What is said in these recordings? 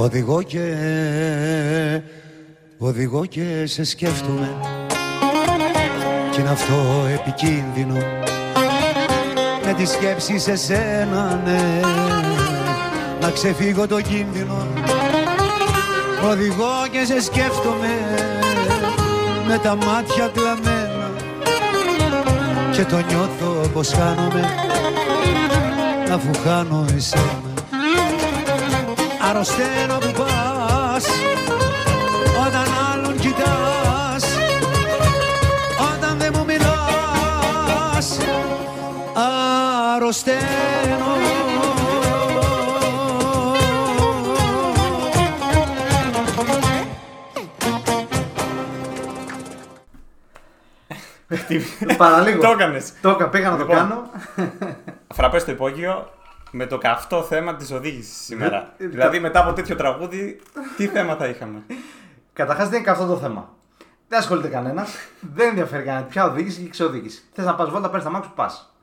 Οδηγώ και, οδηγώ και σε σκέφτομαι Κι είναι αυτό επικίνδυνο. Με τη σκέψη σε σένα ναι Να ξεφύγω το κίνδυνο. Οδηγώ και σε σκέφτομαι Με τα μάτια κλαμμένα Και το νιώθω πως χάνομαι Αφού χάνω εσένα Αρρωσταίνω που πας Όταν άλλον κοιτάς Όταν δεν μου μιλάς Αρρωσταίνω Παραλίγο. Το έκανες. Το έκανα, πήγα να το Λοιπόν. κάνω. Φραπέ στο υπόγειο με το καυτό θέμα της οδήγησης σήμερα. Ε, ε, δηλαδή, μετά από τέτοιο τραγούδι, τι θέμα θα είχαμε; Καταρχάς δεν είναι καυτό το θέμα. Δεν ασχολείται κανένας. δεν ενδιαφέρει κανένα. Ποια οδήγηση και ξεοδήγηση. Θες να πας βόλτα, παίρνεις τα μάξι που πας.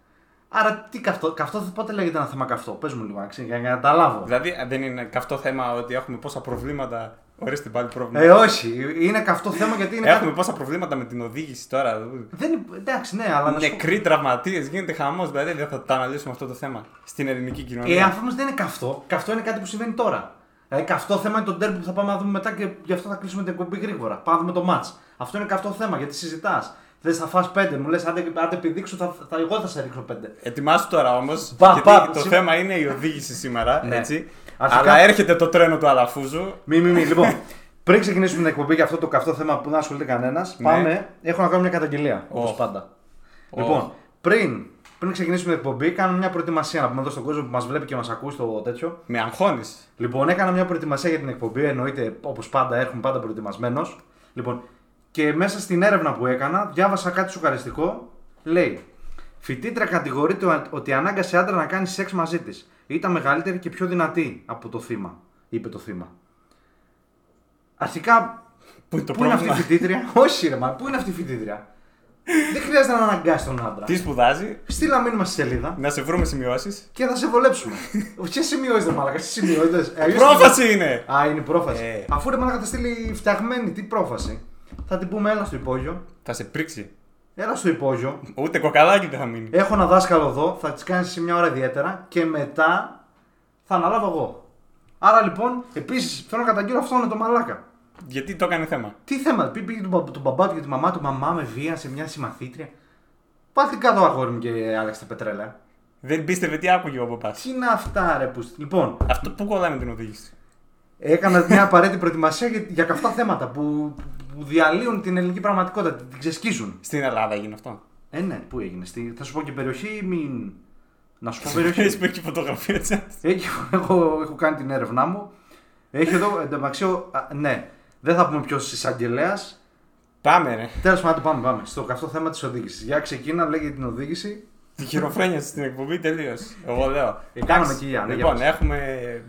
Άρα τι καυτό. Καυτό πότε λέγεται ένα θέμα καυτό; Πες μου λίγο, αξί, για να καταλάβω. δηλαδή, δεν είναι καυτό θέμα ότι έχουμε πόσα προβλήματα. Ορίστε πάλι πρόβλημα. Ε, όχι. Είναι καυτό θέμα γιατί είναι. Έχουμε πόσα προβλήματα με την οδήγηση τώρα. Δεν είναι... Εντάξει, ναι, αλλά να σου πω- Νεκροί τραυματίες, γίνεται χαμός. Δηλαδή, δεν θα το αναλύσουμε αυτό το θέμα στην ελληνική Ε, κοινωνία. αυτό όμως δεν είναι καυτό. Καυτό είναι κάτι που συμβαίνει τώρα. Δηλαδή, καυτό θέμα είναι το ντέρμπι που θα πάμε να δούμε μετά και γι' αυτό θα κλείσουμε την εκπομπή γρήγορα. Πάμε να δούμε το match. Αυτό είναι καυτό θέμα γιατί συζητάς. Θες θα φας πέντε, μου λες, άντε, άντε πηδήξω, θα, θα, εγώ θα σε ρίξω πέντε. Ετοιμάσου τώρα όμως. Πα, Γιατί πα, το σι- θέμα είναι η οδήγηση σήμερα. Ναι. Έτσι. Αρχικά- Αλλά έρχεται το τρένο του Αλαφούζου. Μη, μη, μη. λοιπόν, πριν ξεκινήσουμε την εκπομπή για αυτό το καυτό θέμα που δεν ασχολείται κανένας, Ναι. πάμε. Έχω να κάνω μια καταγγελία. Όπως Ω. πάντα. Ω. Λοιπόν, πριν, πριν ξεκινήσουμε την εκπομπή, κάνουμε μια προετοιμασία να πούμε εδώ στον κόσμο που μας βλέπει και μας ακούει στο τέτοιο. Με αγχώνεις; Λοιπόν, έκανα μια προετοιμασία για την εκπομπή. Εννοείται, όπως πάντα, έρχομαι πάντα προετοιμασμένος. Λοιπόν, και μέσα στην έρευνα που έκανα, διάβασα κάτι σοκαριστικό. Λέει: Φοιτήτρια κατηγορείται ο- ότι ανάγκασε άντρα να κάνει σεξ μαζί της. Ήταν μεγαλύτερη και πιο δυνατή από το θύμα, είπε το θύμα. Αρχικά, Πού είναι το πού είναι αυτή η πρόβλημα; φοιτήτρια, Όχι, ρε, μα, πού είναι αυτή η φοιτήτρια; Δεν χρειάζεται να αναγκάσει τον άντρα. Τι σπουδάζει, Στείλα μήνυμα στη σελίδα να σε βρούμε σημειώσεις. και θα σε βολέψουμε. Ποιε σημειώσει, μαλάκα, τι σημειώσει. Πρόφαση είναι! Α, είναι η πρόφαση. Ε. Αφού ρε μαλάκα τα στείλει φτιαγμένη, τι πρόφαση. Θα την πούμε, έλα στο υπόγειο. Θα σε πρίξει. Έλα στο υπόγειο. Ούτε κοκαλάκι δεν θα μείνει. Έχω ένα δάσκαλο εδώ, θα τη κάνεις σε μια ώρα ιδιαίτερα και μετά θα αναλάβω εγώ. Άρα λοιπόν, επίσης θέλω να καταγγείλω αυτό είναι το μαλάκα. Γιατί το έκανε θέμα; Τι θέμα, πει πήγε τον, μπα- τον μπαμπά του και τη μαμά του, μαμά με βία σε μια συμμαθήτρια. Πάτε κάτω αγόρι μου και άλλαξε τα πετρέλαια. Δεν πίστευε τι άκουγε ο παπάς. Τι είναι αυτά ρε που. Λοιπόν, Αυτό που κολλάει με την οδήγηση; έκανα μια απαραίτητη προετοιμασία για, για καυτά θέματα που, που διαλύουν την ελληνική πραγματικότητα, την ξεσκίζουν. Στην Ελλάδα έγινε αυτό. Ε, ναι, πού έγινε. Στη... Θα σου πω και περιοχή, μην. Να σου πω περιοχή. Έχει πει και φωτογραφία τη. Έχει, έχω, έχω κάνει την έρευνά μου. Έχει εδώ, εντωμεταξύ, ο- α, ναι, δεν θα πούμε ποιος εισαγγελέας. Πάμε ρε. Τέλος πάντων, πάμε, πάμε. Στο καυτό θέμα της οδήγησης. Για ξεκίνα, λέγε την οδήγηση. Τη χειροφρένεια στην εκπομπή τελείως. Εγώ λέω. Ε, κάναμε Εντάξει, και για, ναι, Λοιπόν, για πες. έχουμε.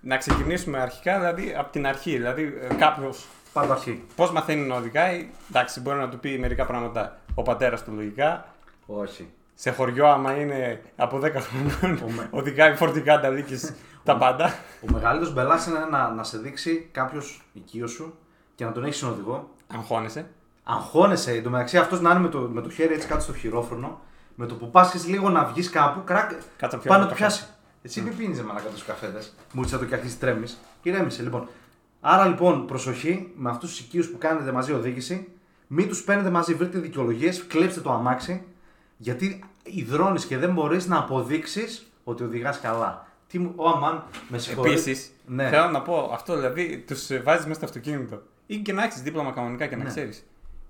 Να ξεκινήσουμε αρχικά, δηλαδή από την αρχή. Δηλαδή, κάποιος Πάντα αρχή. πώς μαθαίνει να οδηγάει, εντάξει, μπορεί να του πει μερικά πράγματα ο πατέρας του λογικά. Όχι. Σε χωριό, άμα είναι από 10 χρονών, Ο με- οδηγάει φορτικά τα λύκης τα πάντα. Ο μεγαλύτερος μπελάς είναι να, να σε δείξει κάποιος οικείος σου και να τον έχεις συνοδηγό. Αγχώνεσαι. Αγχώνεσαι. Εν τω μεταξύ αυτός να είναι με το, με το χέρι έτσι κάτω στο χειρόφρονο. Με το που πάσχεις λίγο να βγεις κάπου, κράκ. Κάτσε πιο Πάνω λίγο το καφέ. πιάσει. Εσύ μην πίνεις μαλακά του καφέδες. Μου το και αρχίσει τρέμει. Ηρέμησε λοιπόν. Άρα λοιπόν, προσοχή με αυτούς τους οικείους που κάνετε μαζί οδήγηση. Μην τους παίρνετε μαζί, βρείτε δικαιολογίες, κλέψτε το αμάξι. Γιατί υδρώνεις και δεν μπορείς να αποδείξεις ότι οδηγάς καλά. Τι μου, ο αμάν, με συγχωρείτε. Επίσης, ναι. θέλω να πω αυτό, δηλαδή τους βάζεις μέσα στο αυτοκίνητο ή και να έχεις δίπλωμα κανονικά και να Ναι. ξέρεις.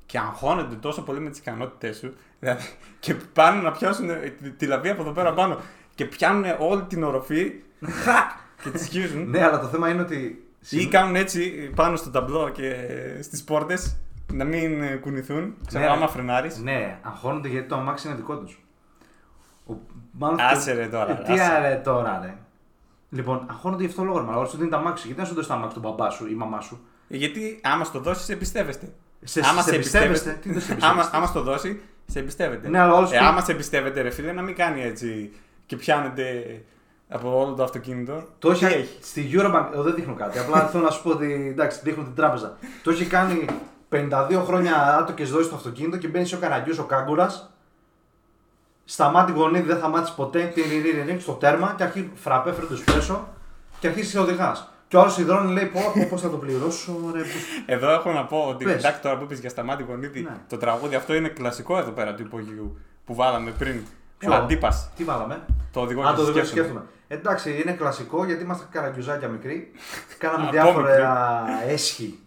Και αγχώνονται τόσο πολύ με τις ικανότητές σου, δηλαδή, και πάνε να πιάσουν ε, τη, τη λαβή από εδώ πέρα πάνω και πιάνουν όλη την οροφή χακ, και τη σκίζουν. Ναι, αλλά το θέμα είναι ότι. Ή κάνουν έτσι πάνω στο ταμπλό και στις πόρτες να μην ε, κουνηθούν. Ξέρω, Ναι. άμα φρενάρεις. Ναι, αγχώνονται γιατί το αμάξι είναι δικό τους. Μάλλον Άσε ρε τώρα, Ε, Τι άσε. άρε τώρα, ρε. Λοιπόν, αγχώνονται γι' αυτό λόγο. Μα όλο σου δίνει τα αμάξι. Γιατί να σου δώσει τα αμάξι τον μπαμπά σου ή η μαμά σου; Γιατί άμα στο δώσει, εμπιστεύεστε. Σε, άμα σε εμπιστεύεστε; Τι δεν σε άμα, εμπιστεύεστε; άμα στο δώσει, σε εμπιστεύεται. Ναι, αλλά όλος ε, που- άμα σε εμπιστεύεται, ρε φίλε, να μην κάνει έτσι και πιάνετε από όλο το αυτοκίνητο. Το Τι έχει, έχει; στη Eurobank, εγώ δεν δείχνω κάτι. Απλά θέλω να σου πω ότι εντάξει, δείχνω την τράπεζα. Το έχει κάνει 52 χρόνια άτοκες δόσεις στο αυτοκίνητο και μπαίνει ο καραγκιός ο κάγκουρας. Σταμάτη γονίδι, δεν θα μάθεις ποτέ. τυριριριρι, Στο τέρμα και αρχίζει φραπέ, φέρε το σπέσο και αρχίζει και οδηγάς. Και ο άλλος υδρώνει λέει: Πώ πώς θα το πληρώσω, ρε. πώς- Εδώ έχω να πω ότι Πες. εντάξει τώρα που είπες για σταμάτη γονίδι, Ναι. το τραγούδι αυτό είναι κλασικό εδώ πέρα του υπογείου που βάλαμε πριν. Ποιο; Ο Αντίπας, Τι βάλαμε; το οδηγό Αν και το δεν σκέφτομαι. σκέφτομαι. Εντάξει, είναι κλασικό γιατί είμαστε καραγκιουζάκια μικροί. Κάναμε Από διάφορα έσχη.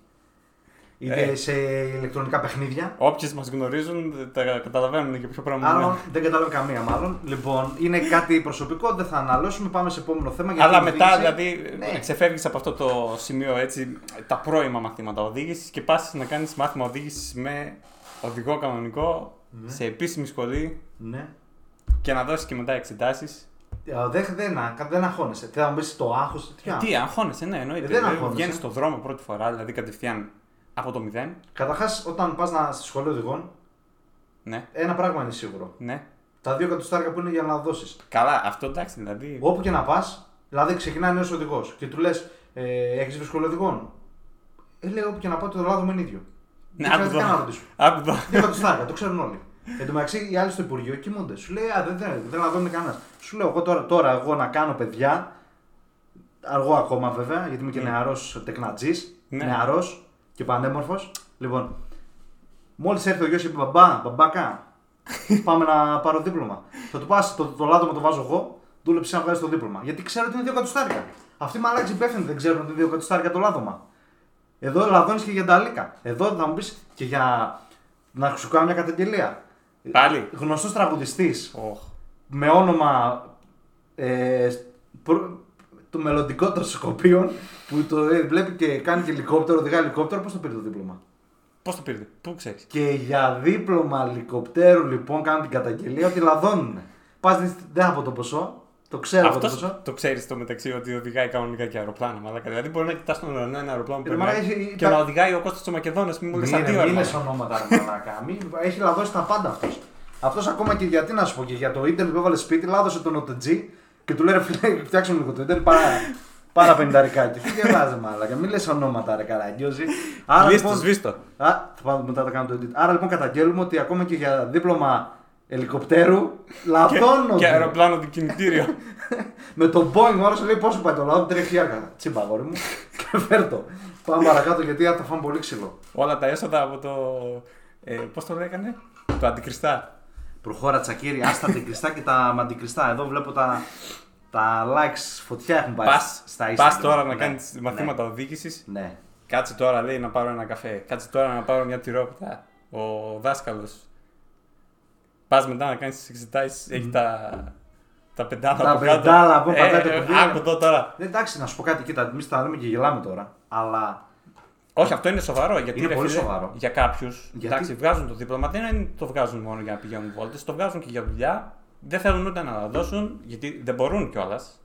Είτε Ε. σε ηλεκτρονικά παιχνίδια. Όποιοι μας γνωρίζουν τα καταλαβαίνουν για ποιο πράγμα Άλλο μιλάμε. δεν κατάλαβα καμία μάλλον. Λοιπόν, είναι κάτι προσωπικό, δεν θα αναλώσουμε. Πάμε σε επόμενο θέμα. γιατί Αλλά η μετά οδήγηση- δηλαδή Ναι. ξεφεύγεις από αυτό το σημείο έτσι, τα πρώιμα μαθήματα οδήγησης και πα να κάνεις μάθημα οδήγησης με οδηγό κανονικό Ναι. σε επίσημη σχολή Ναι. και να δώσεις και μετά εξετάσεις. Ε, Δεν, δεν, δεν αγχώνεσαι. Τι θα μου πεις το άγχος. Τι, αγχώνεσαι, ναι, εννοείται. Ε, δεν αγχώνεσαι. Βγαίνεις στον δρόμο πρώτη φορά, δηλαδή κατευθείαν από το μηδέν. Καταρχάς, όταν πας να... στη σχολή οδηγών, Ναι, ένα πράγμα είναι σίγουρο. ναι. Τα δύο εκατοστάρια που είναι για να δώσεις. Καλά, αυτό εντάξει δηλαδή. Όπου και να πας, δηλαδή ξεκινάει νέος οδηγός και του λες: ε, Έχεις βρει σχολή οδηγών. Ε, λέει: Όπου και να πάω, το λάδι μου είναι ίδιο. Ναι, δεν άκου χρειάζεται καν να εδώ. ρωτήσω. Άκου εδώ. Δύο εκατοστάρια, το ξέρουν όλοι. Εν τω μεταξύ, οι άλλοι στο Υπουργείο κοιμούνται. Σου λέει: Α, δεν, δεν, δεν λαδώνει κανένας. Σου λέω: Εγώ τώρα, τώρα εγώ να κάνω παιδιά. Αργό ακόμα βέβαια, γιατί είμαι και Ναι. νεαρός τεκνατζής. Ναι. Νεαρός και πανέμορφος. Λοιπόν, μόλις έρθει ο γιος είπε: Μπαμπά, μπαμπάκα, πάμε να πάρω δίπλωμα. Θα του πας, το, το λάδο μου το βάζω εγώ, δούλεψε να βγάλεις το δίπλωμα. Γιατί ξέρω ότι είναι δύο εκατοστάρια. Αυτοί οι μαλάκι υπεύθυνοι δεν ξέρουν ότι είναι δύο εκατοστάρια το λάδωμα. Εδώ λαδώνεις και για τα λίκα. Εδώ θα μου πεις και για να σου κάνω μια καταγγελία. Πάλι. Γνωστός τραγουδιστής Οχ. με όνομα ε, προ- το μελλοντικό των Σκοπίων που το ε, βλέπει και κάνει και ελικόπτερο, οδηγά ελικόπτερο, πώς το πήρε το δίπλωμα; Πώς το πήρε, πού ξέρεις. Και για δίπλωμα ελικοπτέρου λοιπόν κάνουν την καταγγελία ότι λαδώνουν. Πας δεν θα πω το ποσό, το ξέρω εγώ το Αυτός ποσό. το ξέρεις στο μεταξύ ότι οδηγάει κανονικά και αεροπλάνα. Μαλάκα. Δηλαδή μπορεί να κοιτάς τον ουρανό ένα αεροπλάνο που Ε, περνάει μαλάκα, έχει- και τα- να οδηγάει ο Κώστας ο Μακεδόνα. Μην μου λες Μην αντίο. είναι ρε, ονόματα ρε μαλάκα. Μην- Έχει λαδώσει τα πάντα αυτός. Αυτός ακόμα και γιατί να σου πω και για το ίντερνετ που έβαλε σπίτι, λάδωσε τον OTG και του λέει ρε φίλε, φτιάξουμε λίγο το ίντερνετ. Πάρα, πάρα πενηνταρικάκι. Τι γελάζε μαλάκα. Μην λες ονόματα ρε καραγκιόζη. Άρα Σβήστο, λοιπόν. σβήστο. Α, θα πάμε μετά θα κάνω το edit. Άρα λοιπόν καταγγέλουμε ότι ακόμα και για δίπλωμα ελικοπτέρου λαδώνονται. Και αεροπλάνο δικινητήριο. Με τον Boeing, ο άλλος λέει πόσο πάει το λάδι, 3 χιλιάρικα. Τσίμπα, αγόρι μου. και φέρτο. Πάμε παρακάτω γιατί θα φάμε πολύ ξύλο. Όλα τα έσοδα από το. Ε, Πώς το λέγανε, Το αντικριστά. Προχώρα τσακίρι, άστα την κρυστά και τα μαντικριστά. Εδώ βλέπω τα, τα likes φωτιά έχουν πάει Πας στα Instagram. τώρα να Ναι, κάνεις ναι, μαθήματα οδήγησης. Ναι. Κάτσε τώρα λέει να πάρω ένα καφέ. Κάτσε τώρα να πάρω μια τυρόπιτα. Ο δάσκαλος. Πας μετά να κάνεις τι εξετάσεις. Έχει τα. Τα πεντάλα Τα από κάτω. πεντάλα που Ε, πατάει το ε, κουμπί. Άκου το τώρα. Ε, Εντάξει, να σου πω κάτι, κοίτα, εμείς τα λέμε και γελάμε τώρα. Αλλά Όχι, αυτό είναι σοβαρό. Γιατί Είναι ρε, πολύ φίλε, σοβαρό. Για κάποιους. Γιατί; Εντάξει, βγάζουν το δίπλωμα. Δεν είναι, το βγάζουν μόνο για να πηγαίνουν βόλτες. Το βγάζουν και για δουλειά. Δεν θέλουν ούτε να τα δώσουν γιατί δεν μπορούν κιόλας.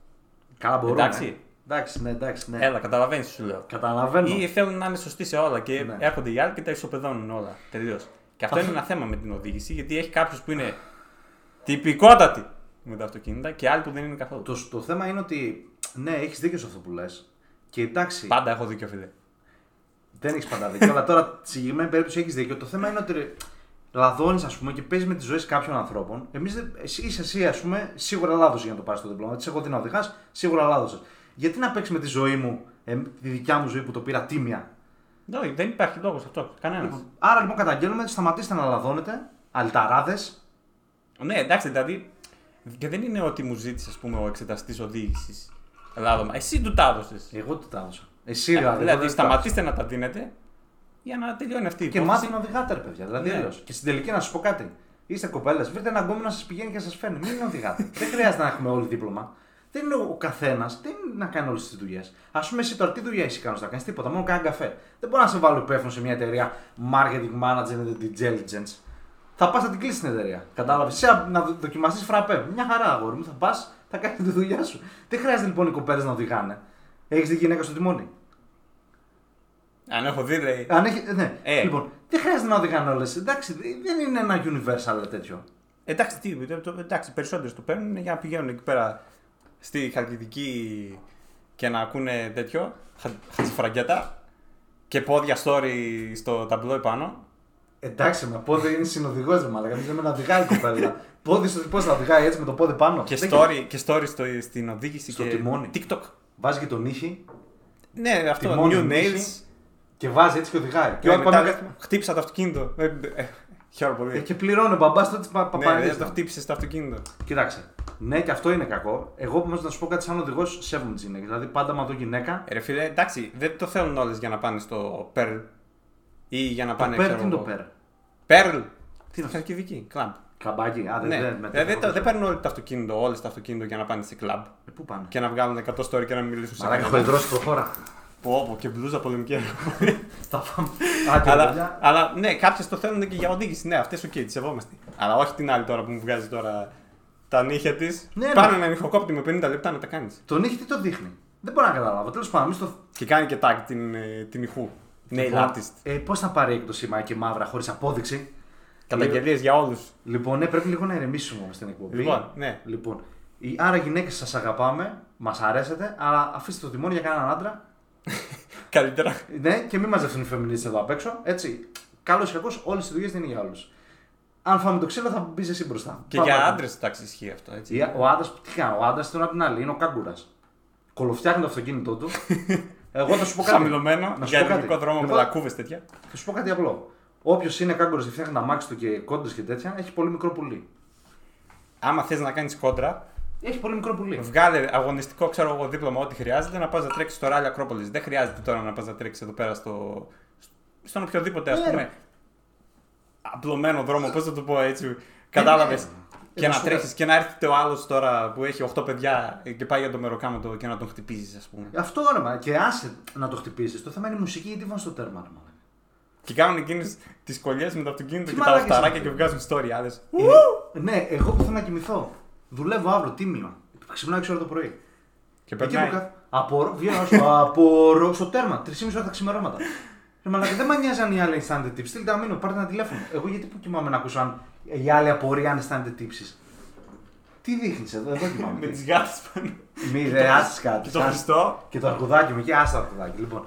καλά μπορούν. Εντάξει. Εντάξει, ναι, εντάξει, ναι. Έλα, καταλαβαίνεις, σου λέω. Καταλαβαίνω. Ή θέλουν να είναι σωστοί σε όλα και Ναι. έρχονται οι άλλοι και τα ισοπεδώνουν όλα. Τελείως. Και αυτό Αυτό- είναι ένα θέμα με την οδήγηση γιατί έχει κάποιου που είναι τυπικότατοι με τα αυτοκίνητα και άλλοι που δεν είναι καθόλου. Το, το θέμα είναι ότι ναι, έχεις δίκιο σε αυτό που λες. Και εντάξει, Πάντα έχω δίκιο, φίλε. δεν έχεις πάντα δίκιο. αλλά τώρα στη συγκεκριμένη περίπτωση έχεις δίκιο. Το θέμα είναι ότι λαδώνεις, ας πούμε, και παίζεις με τις ζωές κάποιων ανθρώπων. Εμείς είσαι εσύ, ας πούμε, σίγουρα λάδωσες για να το πάρεις το διπλώμα. Τι έχω δει να οδηγάς, σίγουρα λάδωσες. Γιατί να παίξεις με τη ζωή μου, ε, τη δικιά μου ζωή που το πήρα τίμια; Όχι, δεν υπάρχει λόγος αυτό. Κανένας. Λοιπόν, άρα λοιπόν καταγγέλνουμε, σταματήστε να λαδώνετε, αλταράδες. Ναι, εντάξει, δηλαδή. Και δεν είναι ότι μου ζήτησες, ας πούμε, ο εξεταστής οδήγησης. Λάδωμα. Εσύ του τα έδωσε. Εγώ τι τα έδωσα. Εσύ δηλαδή. εγώ δηλαδή, δεν σταματήστε να τα δίνετε για να τελειώνει αυτή η Και υπόθεση. μάθετε να οδηγάτε, ρε παιδιά. Δηλαδή, Ναι. αλλιώς. Και στην τελική να σας πω κάτι. Είστε κοπέλες, βρείτε έναν γκόμενο να σας πηγαίνει και να σας φέρνει. Μην οδηγάτε. δεν χρειάζεται να έχουμε όλοι δίπλωμα. Δεν είναι ο καθένας, δεν είναι να κάνει όλες τις δουλειές. Α πούμε, εσύ τώρα τι δουλειά έχεις κάνει να κάνεις τίποτα, μόνο κάνει καφέ. Δεν μπορώ να σε βάλω υπεύθυνο σε μια εταιρεία marketing management and intelligence. Θα πας να την κλείσεις την εταιρεία. Κατάλαβες. Εσύ να δοκιμαστείς φραπέ. Μια χαρά, αγόρι μου. Θα πας, θα κάνεις τη δουλειά σου. Δεν χρειάζεται λοιπόν οι κοπέλες να οδηγάνε. Έχεις δει γυναίκα στο τιμόνι; Αν έχω δει, λέει. Αν έχει, ναι. Ε. Λοιπόν, δεν χρειάζεται να οδηγάνε όλες. Εντάξει, δεν είναι ένα universal τέτοιο. Εντάξει, τι, το- το- εντάξει, περισσότερες το παίρνουν για να πηγαίνουν εκεί πέρα στη Χαλκιδική και να ακούνε τέτοιο, χα- χατζηφραγκέτα και πόδια story στο ταμπλό επάνω. Εντάξει, με πόδι είναι συνοδηγός ρε μαλάκα. Δεν με να οδηγάει η κοπέλα. πόδι στο πώς θα οδηγάει έτσι με το πόδι πάνω. Και Δεν- story, και story στο, στην οδήγηση Στο και τιμόνι. TikTok. Βάζει και τον ήχη Ναι, αυτό, Τιμόνι, new μίση. nails. και βάζει έτσι και οδηγάει. Και, Και όταν μετά πάμε... λες, χτύπησα το αυτοκίνητο. Ε, ε, Χαίρομαι πολύ. ε, και πληρώνει ο μπαμπάς τότε πα, πα, Ναι, πα- δεν το χτύπησε το αυτοκίνητο. Κοίταξε. Ναι, και αυτό είναι κακό. Εγώ όμως να σου πω κάτι σαν οδηγός, σέβομαι τις γυναίκες. Δηλαδή, πάντα μα δω γυναίκα. Ε, Ρε φίλε, εντάξει, δεν το θέλουν όλες για να πάνε στο Pearl ή για να Το πάνε. πέρ, ξέρω τι είναι το εγώ. πέρ. Pearl. Τι είναι Στη αυτό; Χαλκιδική, κλαμπ. Καμπάκι, α, δεν Ναι, δεν δεν μετέχω δεν, εγώ. δεν παίρνουν όλοι το αυτοκίνητο, όλες το αυτοκίνητο για να πάνε σε κλαμπ Ε, Πού πάνε; και να βγάλουν 100 story και να μιλήσουν σε Μαλάκα, κανένα. έχω ιδρώσει προχώρα. Πω, πω, και μπλούζα πολεμική. Θα πάμε. Άντε, αλλά, παιδιά. αλλά ναι, κάποιες το θέλουν και για οδήγηση. Ναι, αυτές οκ, τις σεβόμαστε. Αλλά όχι την άλλη τώρα που μου βγάζει τώρα τα νύχια της. Ναι, Πάνε ναι. ένα νυχοκόπτη με 50 λεπτά να τα κάνεις. Τον ήχη τι το δείχνει; Δεν μπορώ να καταλάβω. Τέλος πάντων, εμείς το. Και κάνει και tag την, ε, την ηχού. Nail Λοιπόν, artist. Ε, Πώς θα πάρει έκδοση μα και μαύρα χωρίς απόδειξη; Καταγγελίε για όλους. Λοιπόν, ναι, πρέπει λίγο να ηρεμήσουμε όμως την εκπομπή. Λοιπόν, ναι. Λοιπόν, οι- άρα γυναίκες σας αγαπάμε, μας αρέσετε, αλλά αφήστε το τιμόνι για κανέναν άντρα. Καλύτερα. Ναι, και μην μαζευτούν οι φεμινίστε εδώ απ' έξω. Έτσι. Καλός ή κακός, όλες οι δουλειές δεν είναι για όλους. Αν φάμε το ξύλο, θα μπεις εσύ μπροστά. Και Πάμε για παρακάτω. άντρες εντάξει ισχύει αυτό. Έτσι. Ή- Ο άντρας, τι κάνει, ο άντρας είναι απ' την άλλη, είναι ο κάγκουρα. Κολοφτιάχνει το αυτοκίνητό του. Εγώ θα σου πω κάτι. Χαμηλωμένο, Να σου για πω κάτι. ελληνικό δρόμο με Λοιπόν, λακκούβες τέτοια. Θα σου πω κάτι απλό. Όποιος είναι κάγκουρα και φτιάχνει τα μάξι του και κόντρες και τέτοια, έχει πολύ μικρό πουλί. Άμα θες να κάνεις κόντρα, Έχει πολύ μικρό πουλί. βγάλε αγωνιστικό ξέρω εγώ δίπλωμα ό,τι χρειάζεται να πας να τρέξεις στο ράλι Ακρόπολης. Δεν χρειάζεται τώρα να πας να τρέξεις εδώ πέρα στο. στον οποιοδήποτε ας Ναι, πούμε. ρε. Απλωμένο δρόμο, πώς θα το πω έτσι. Κατάλαβες. ναι. Και Ε, να σου τρέχεις και να έρθει ο άλλος τώρα που έχει 8 παιδιά και πάει για το μεροκάματο και να τον χτυπήσεις, ας πούμε. Αυτό ρε μα, και άσε να το χτυπήσεις. Το θέμα είναι η μουσική γιατί βάζεις στο τέρμα. Ρε, μαλάκα. Και κάνουν εκείνες τις κολλιές με το αυτοκίνητο Τι και τα μαλάκες οχταράκια είναι και βγάζουν story άλλε. Ε, ναι, εγώ που θέλω να κοιμηθώ. Δουλεύω αύριο, τίμιο. Ξυπνάω 6 ώρα το πρωί. Και Εκεί που περνάει. κα... Απορώ, βγαίνω στο απορώ στο τέρμα. 3,5 ώρα τα ξημερώματα. Ρε μαλάκα, δεν με νοιάζει αν οι άλλοι αισθάνονται τύψει. Στείλτε τα μήνυμα, πάρτε ένα τηλέφωνο. Εγώ γιατί που κοιμάμαι να ακούσω αν οι άλλοι απορεί αν αισθάνονται τύψει. Τι δείχνεις εδώ, εδώ Με κοιμάμαι. τις γάτες πάνω. Μη ρε, άσε κάτι. Και το άσε. Χριστό. Και το αρχουδάκι μου εκεί, άστα το αρχουδάκι. Λοιπόν.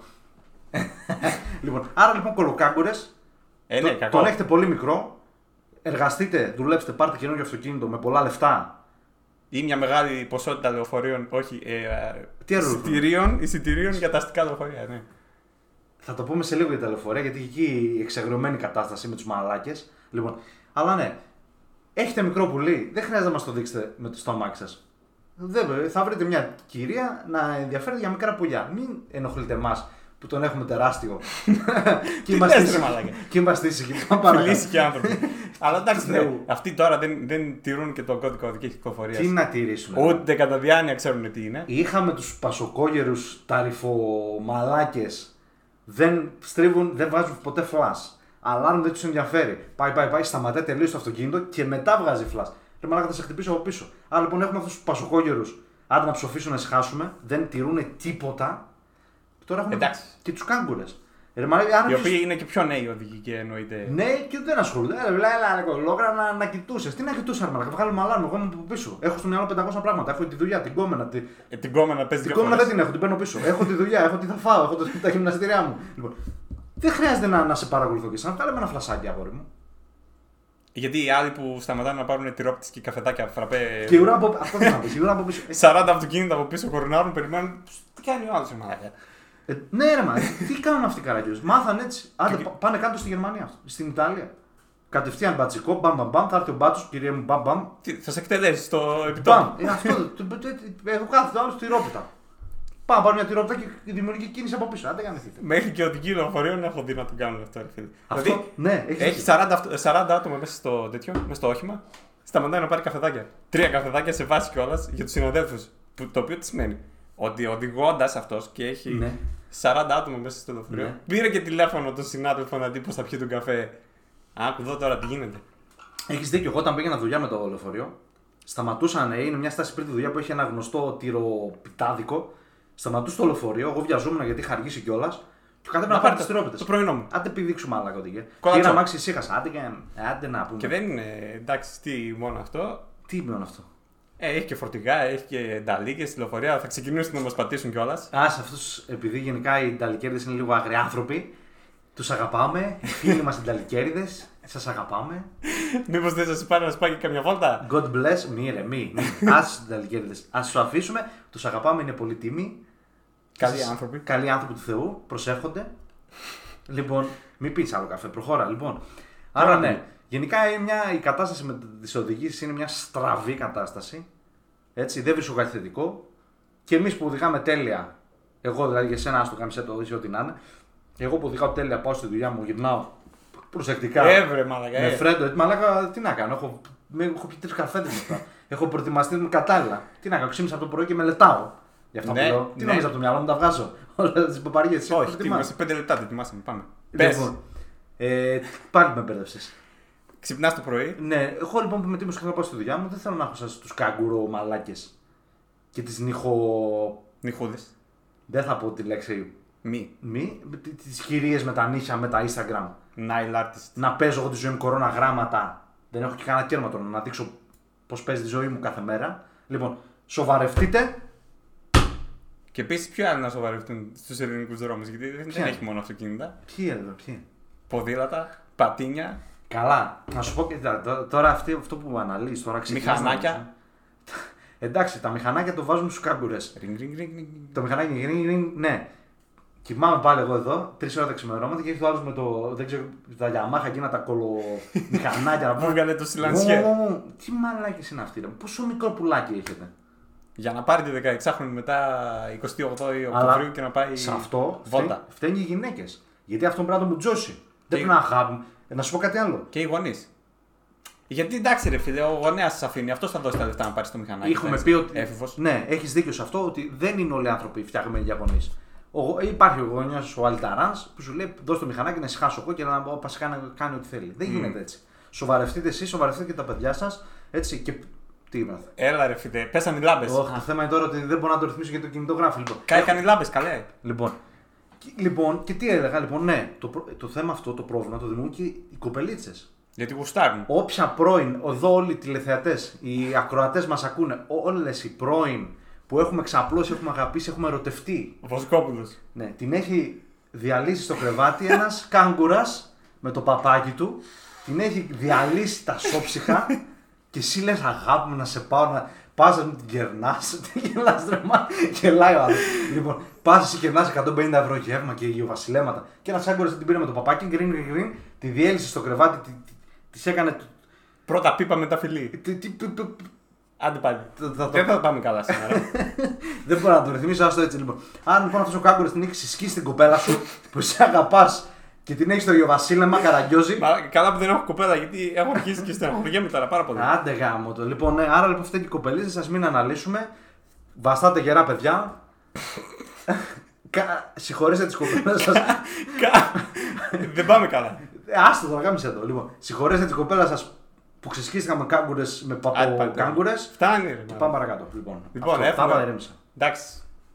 λοιπόν, άρα λοιπόν κολοκάγκουρες. Ε, ναι, κακό. Τον έχετε πολύ μικρό. Εργαστείτε, δουλέψτε, πάρτε καινούργιο αυτοκίνητο με πολλά λεφτά. Ή μια μεγάλη ποσότητα λεωφορείων, όχι, ε, ε, Τι άλλο εισιτηρίων, εισιτηρίων για τα αστικά λεωφορεία. Ναι. Θα το πούμε σε λίγο για τα λεωφορεία, γιατί έχει εκεί η εξαγριωμένη κατάσταση με τους μαλάκες. Λοιπόν, αλλά ναι, έχετε μικρό πουλί, δεν χρειάζεται να μας το δείξετε με το στο αμάξι σα. Θα βρείτε μια κυρία να ενδιαφέρεται για μικρά πουλιά. Μην ενοχλείτε εμάς που τον έχουμε τεράστιο. και είμαστε λες, ρε ήσυχοι. μαλάκα. Και είμαστε ήσυχοι. Πάμε παρακάτω. Φιλήσει και άνθρωποι. Αλλά εντάξει, ναι, Θεού. αυτοί τώρα δεν, δεν τηρούν και τον κώδικα οδική κυκλοφορία. Τι να τηρήσουν. Ούτε κατά διάνοια ξέρουν τι είναι. Είχαμε τους πασοκόγερους ταρυφομαλάκες. Δεν στρίβουν, δεν βάζουν ποτέ φλας. Αλάρμ δεν τους ενδιαφέρει. Πάει, πάει, πάει, σταματάει τελείως το αυτοκίνητο και μετά βγάζει φλας. Ρε μαλάκα θα σε χτυπήσω από πίσω. Άρα λοιπόν έχουμε αυτούς τους πασοκόγερους. Άντε να ψοφήσουν να ησυχάσουμε. Δεν τηρούν τίποτα. Τώρα έχουμε Εντάξει. και τους κάγκουρες. Ρε μαλάκα, άρα Οι ποιος- οποίοι είναι και πιο νέοι οδηγοί και εννοείται. ναι, και δεν ασχολούνται. Ε, λέει, έλα, έλα, λόγρα να, να κοιτούσες. Τι να κοιτούσες, ρε μαλάκα. Βγάλουμε αλάρμ. Εγώ είμαι από πίσω. Έχω στο μυαλό 500 πράγματα. Έχω τη δουλειά, την κόμενα, τη, Ε, την κόμενα παίζει την δύο κόμμα δεν φορές. την έχω, την παίρνω πίσω. Έχω τη δουλειά, έχω τι θα φάω, έχω το- τα γυμναστήριά μου. Λοιπόν, δεν χρειάζεται να, να σε παρακολουθώ και σαν βγάλε με ένα φλασάκι, αγόρι μου. Γιατί οι άλλοι που σταματάνε να πάρουν τυρόπιτες και καφετάκια φραπέ. Και η ουρά από αυτό δεν θα πεις, η ουρά από πίσω. Ε, 40 αυτοκίνητα από πίσω κορνάρουν, περιμένουν. Τι κάνει ο άλλος, μαλάκα. Ε, ναι, ρε μα, τι κάνουν αυτοί οι καραγκιόζοι; Μάθαν έτσι. Άντε, πα- πάνε κάτω στη Γερμανία, στην Ιταλία. Κατευθείαν μπατσικό, μπαμ μπαμ μπαμ, θα έρθει ο μπάτσος, κυρία μου, μπαμ μπαμ. Τι, θα σε εκτελέσει στο Μπαμ. επιτόπου. Ε, αυτό, το- το- το- το- έχω κάθεται άλλο τυρόπιτα. Πάμε, πάρω μια τυρόπιτα και δημιουργεί κίνηση από πίσω. Άντε, γαμηθείτε. Μέχρι και οδηγοί λεωφορείων έχω δει να τον κάνουν αυτό, ρε φίλε. Αυτό, Δηλαδή, ναι, έχει έχει 40, αυτο- 40 άτομα μέσα στο τέτοιο, μέσα στο όχημα. Σταματάει να πάρει καφεδάκια. Τρία καφεδάκια σε βάση κιόλας για τους συναδέλφους. Το οποίο τι σημαίνει. Ότι οδηγώντας αυτός και έχει Ναι. 40 άτομα μέσα στο λεωφορείο. Ναι. Πήρε και τηλέφωνο τον συνάδελφο να δει πώς θα πιει τον καφέ. Άκου εδώ τώρα τι γίνεται. Έχεις δίκιο. Εγώ όταν πήγαινα δουλειά με το λεωφορείο, σταματούσαν, ε, είναι μια στάση πριν τη δουλειά που έχει ένα γνωστό τυροπιτάδικο. Σταματούσε το λεωφορείο, εγώ βιαζόμουν γιατί είχα αργήσει κιόλας. Και κατέβαινα να πάρει τις τυρόπιτες. το πρωινό μου. Άντε πηδήξουμε άλλα κοντιγέ. Κολατσό. Πήρα μάξι ησύχασα. Άντε, και... άντε να πούμε. Και δεν είναι εντάξει τι μόνο αυτό. Τι είναι αυτό; Ε, έχει και φορτηγά, έχει και νταλίκες, λεωφορεία. Θα ξεκινήσουν να μας πατήσουν κιόλας. Α, αυτούς, επειδή γενικά οι Ιταλικέρδε είναι λίγο αγριάνθρωποι, τους αγαπάμε. Οι φίλοι μας Ιταλικέρδε, σας αγαπάμε. Μήπως δεν σας πάρει να σπάει και καμιά βόλτα; God bless. Μη ρε, μη. μη. Α τους Ιταλικέρδε. Α τους αφήσουμε. Τους αγαπάμε, είναι πολύ τίμοι. Καλοί Σας- άνθρωποι. Καλοί άνθρωποι του Θεού. Προσεύχονται. λοιπόν, μην πεις άλλο καφέ. Προχώρα, λοιπόν. Άρα ναι. Γενικά είναι μια, η κατάσταση με τις οδηγήσεις είναι μια στραβή κατάσταση. Έτσι, δεν βρίσκω κάτι θετικό. Και εμείς που οδηγάμε τέλεια, εγώ δηλαδή για σένα, άστο κάμισε το ή ό,τι να είναι. Εγώ που οδηγάω τέλεια, πάω στη δουλειά μου, γυρνάω προσεκτικά. Έβρε, μαλακά. Με ε. φρέντο, ε, μαλάκα, τι να κάνω. Έχω, με, έχω πιει τρεις καφέδες μετά. έχω προετοιμαστεί με κατάλληλα. Τι να κάνω, ξύμισα από το πρωί και μελετάω. Γι' αυτό Ναι, που λέω. Τι ναι. νομίζω από το μυαλό μου, τα βγάζω. Όλα τις παπαριές. Όχι, τι είμαστε, πέντε λεπτά το ετοιμάσαμε. Πάμε. Πες. Λοιπόν, ε, πάλι με μπέρδεψες. Ξυπνάς το πρωί. Ναι, εγώ λοιπόν που με τίμω να πάω στη δουλειά μου, δεν θέλω να έχω σας τους κάγκουρο μαλάκες και τις νύχω. Νυχούδες. Δεν θα πω τη λέξη Μη. μη, τι κυρίε με τα νύχια με τα Instagram. Nile artist. Να παίζω εγώ τη ζωή μου κορώνα γράμματα. Δεν έχω και κανένα κέρμα τώρα να δείξω πώς παίζει τη ζωή μου κάθε μέρα. Λοιπόν, σοβαρευτείτε. Και επίσης, ποιο άλλο να σοβαρευτούν στους ελληνικούς δρόμους, γιατί δεν, Ποια; δεν έχει μόνο αυτοκίνητα. Ποιοι εδώ, ποιοι; Ποδήλατα, πατίνια, Καλά. Να σου πω και τ- τ- τώρα αυτή, αυτό που αναλύεις τώρα ξεκινάς να- μηχανάκια. Εντάξει, τα μηχανάκια το βάζουμε στους κάγκουρες. Ring, ring, ring, ring. Το μηχανάκι γρίνγκ, γρίνγκ, ναι. Κοιμάμαι πάλι εγώ εδώ, τρεις ώρα τα ξημερώματα και έχει το άλλος με το. Δεν ξέρω, τα Yamaha εκείνα τα κολομηχανάκια. Που έβγαλε το σιλανσιέ. Ω, Τι μαλάκι είναι αυτή, ρε. Πόσο μικρό πουλάκι έχετε. Για να πάρει τη 16χρονη μετά 28 Αλλά Οκτωβρίου και να πάει Σε αυτό βόλτα. φταί- φταίνουν οι γυναίκες. Γιατί αυτό πρέπει να το μουτζώσει. Δεν Και- πρέπει να αγάπη. Ε, Να σου πω κάτι άλλο. Και οι γονείς. Γιατί εντάξει, ρε φίλε, ο γονέας σας αφήνει. Αυτός θα δώσει τα λεφτά να πάρει το μηχανάκι. Έχουμε θα πει είσαι ότι. Έφηβος. Ναι, έχεις δίκιο σε αυτό ότι δεν είναι όλοι οι άνθρωποι φτιαγμένοι για γονείς. Υπάρχει ο γονιό ο Αλταράνς που σου λέει: Δώσε το μηχανάκι να ησυχάσω εγώ και να πάω πα κάνει, κάνει ό,τι θέλει. Δεν γίνεται έτσι. Σοβαρευτείτε εσείς, σοβαρευτείτε και τα παιδιά σας. Έτσι και. Τι είμαστε. Έλα, ρε φίλε, πέσανε οι λάμπες. Όχι, το θέμα είναι τώρα ότι δεν μπορώ να το ρυθμίσω γιατί το κινητογράφει. Λοιπόν, Κάηκαν οι λάμπες, καλέ. λοιπόν, και- λοιπόν, και τι έλεγα, λοιπόν, ναι, το, προ- το θέμα αυτό, το πρόβλημα, το δημιουργούν και οι κοπελίτσες. Γιατί γουστάρουν. Όποια πρώην, εδώ όλοι οι τηλεθεατές, οι ακροατές μας ακούνε, όλες οι πρώην που έχουμε ξαπλώσει, έχουμε αγαπήσει, έχουμε ερωτευτεί. Ο Βοσκόπουλος. Ναι, την έχει διαλύσει στο κρεβάτι ένας κάγκουρας με το παπάκι του. Την έχει διαλύσει τα σώψυχα και εσύ λες αγάπη μου να σε πάω να. Πας να την κερνά. Τι γελάς, τρεμά. Γελάει ο άλλο. Λοιπόν, πας εσύ κερνά 150 ευρώ γεύμα και γεωβασιλέματα. Και ένας κάγκουρα την πήρε με το παπάκι, γκριν, γκριν, γκριν, τη διέλυσε στο κρεβάτι, τη έκανε. Πρώτα πίπα μετά φιλί. τι- τι- πι- πι- πι- Άντε πάλι. θα- θα το- Δεν θα πάμε καλά σήμερα. Δεν μπορώ να το ρυθμίσω, άστο έτσι λοιπόν. Αν λοιπόν αυτός ο κάγκουρας την έχει συσκίσει την κοπέλα σου που σε αγαπάς και την έχεις στο Ιωβασίλεμα, καραγκιόζει. Μα, καλά που δεν έχω κοπέλα γιατί έχω αρχίσει και στεναχωριέμαι τώρα πάρα πολύ. Άντε γάμο το. Λοιπόν, ναι, άρα λοιπόν φταίνει οι κοπελίδε, σας μην αναλύσουμε. Βαστάτε γερά παιδιά. Κα- Συγχωρέστε τις κοπέλες σας. Κα- δεν πάμε καλά. Άστο τώρα, κάμισε εδώ. Λοιπόν, συγχωρέστε τις κοπέλα σας που ξεσκίστηκαν με κάγκουρες, με Άντε πάλι, παποκάγκουρε. Φτάνει, ρε. Και μάλλον. πάμε παρακάτω. Λοιπόν, Λοιπόν, αυτό, έχουμε- τα έβαλα, ηρέμησα. Εντάξει.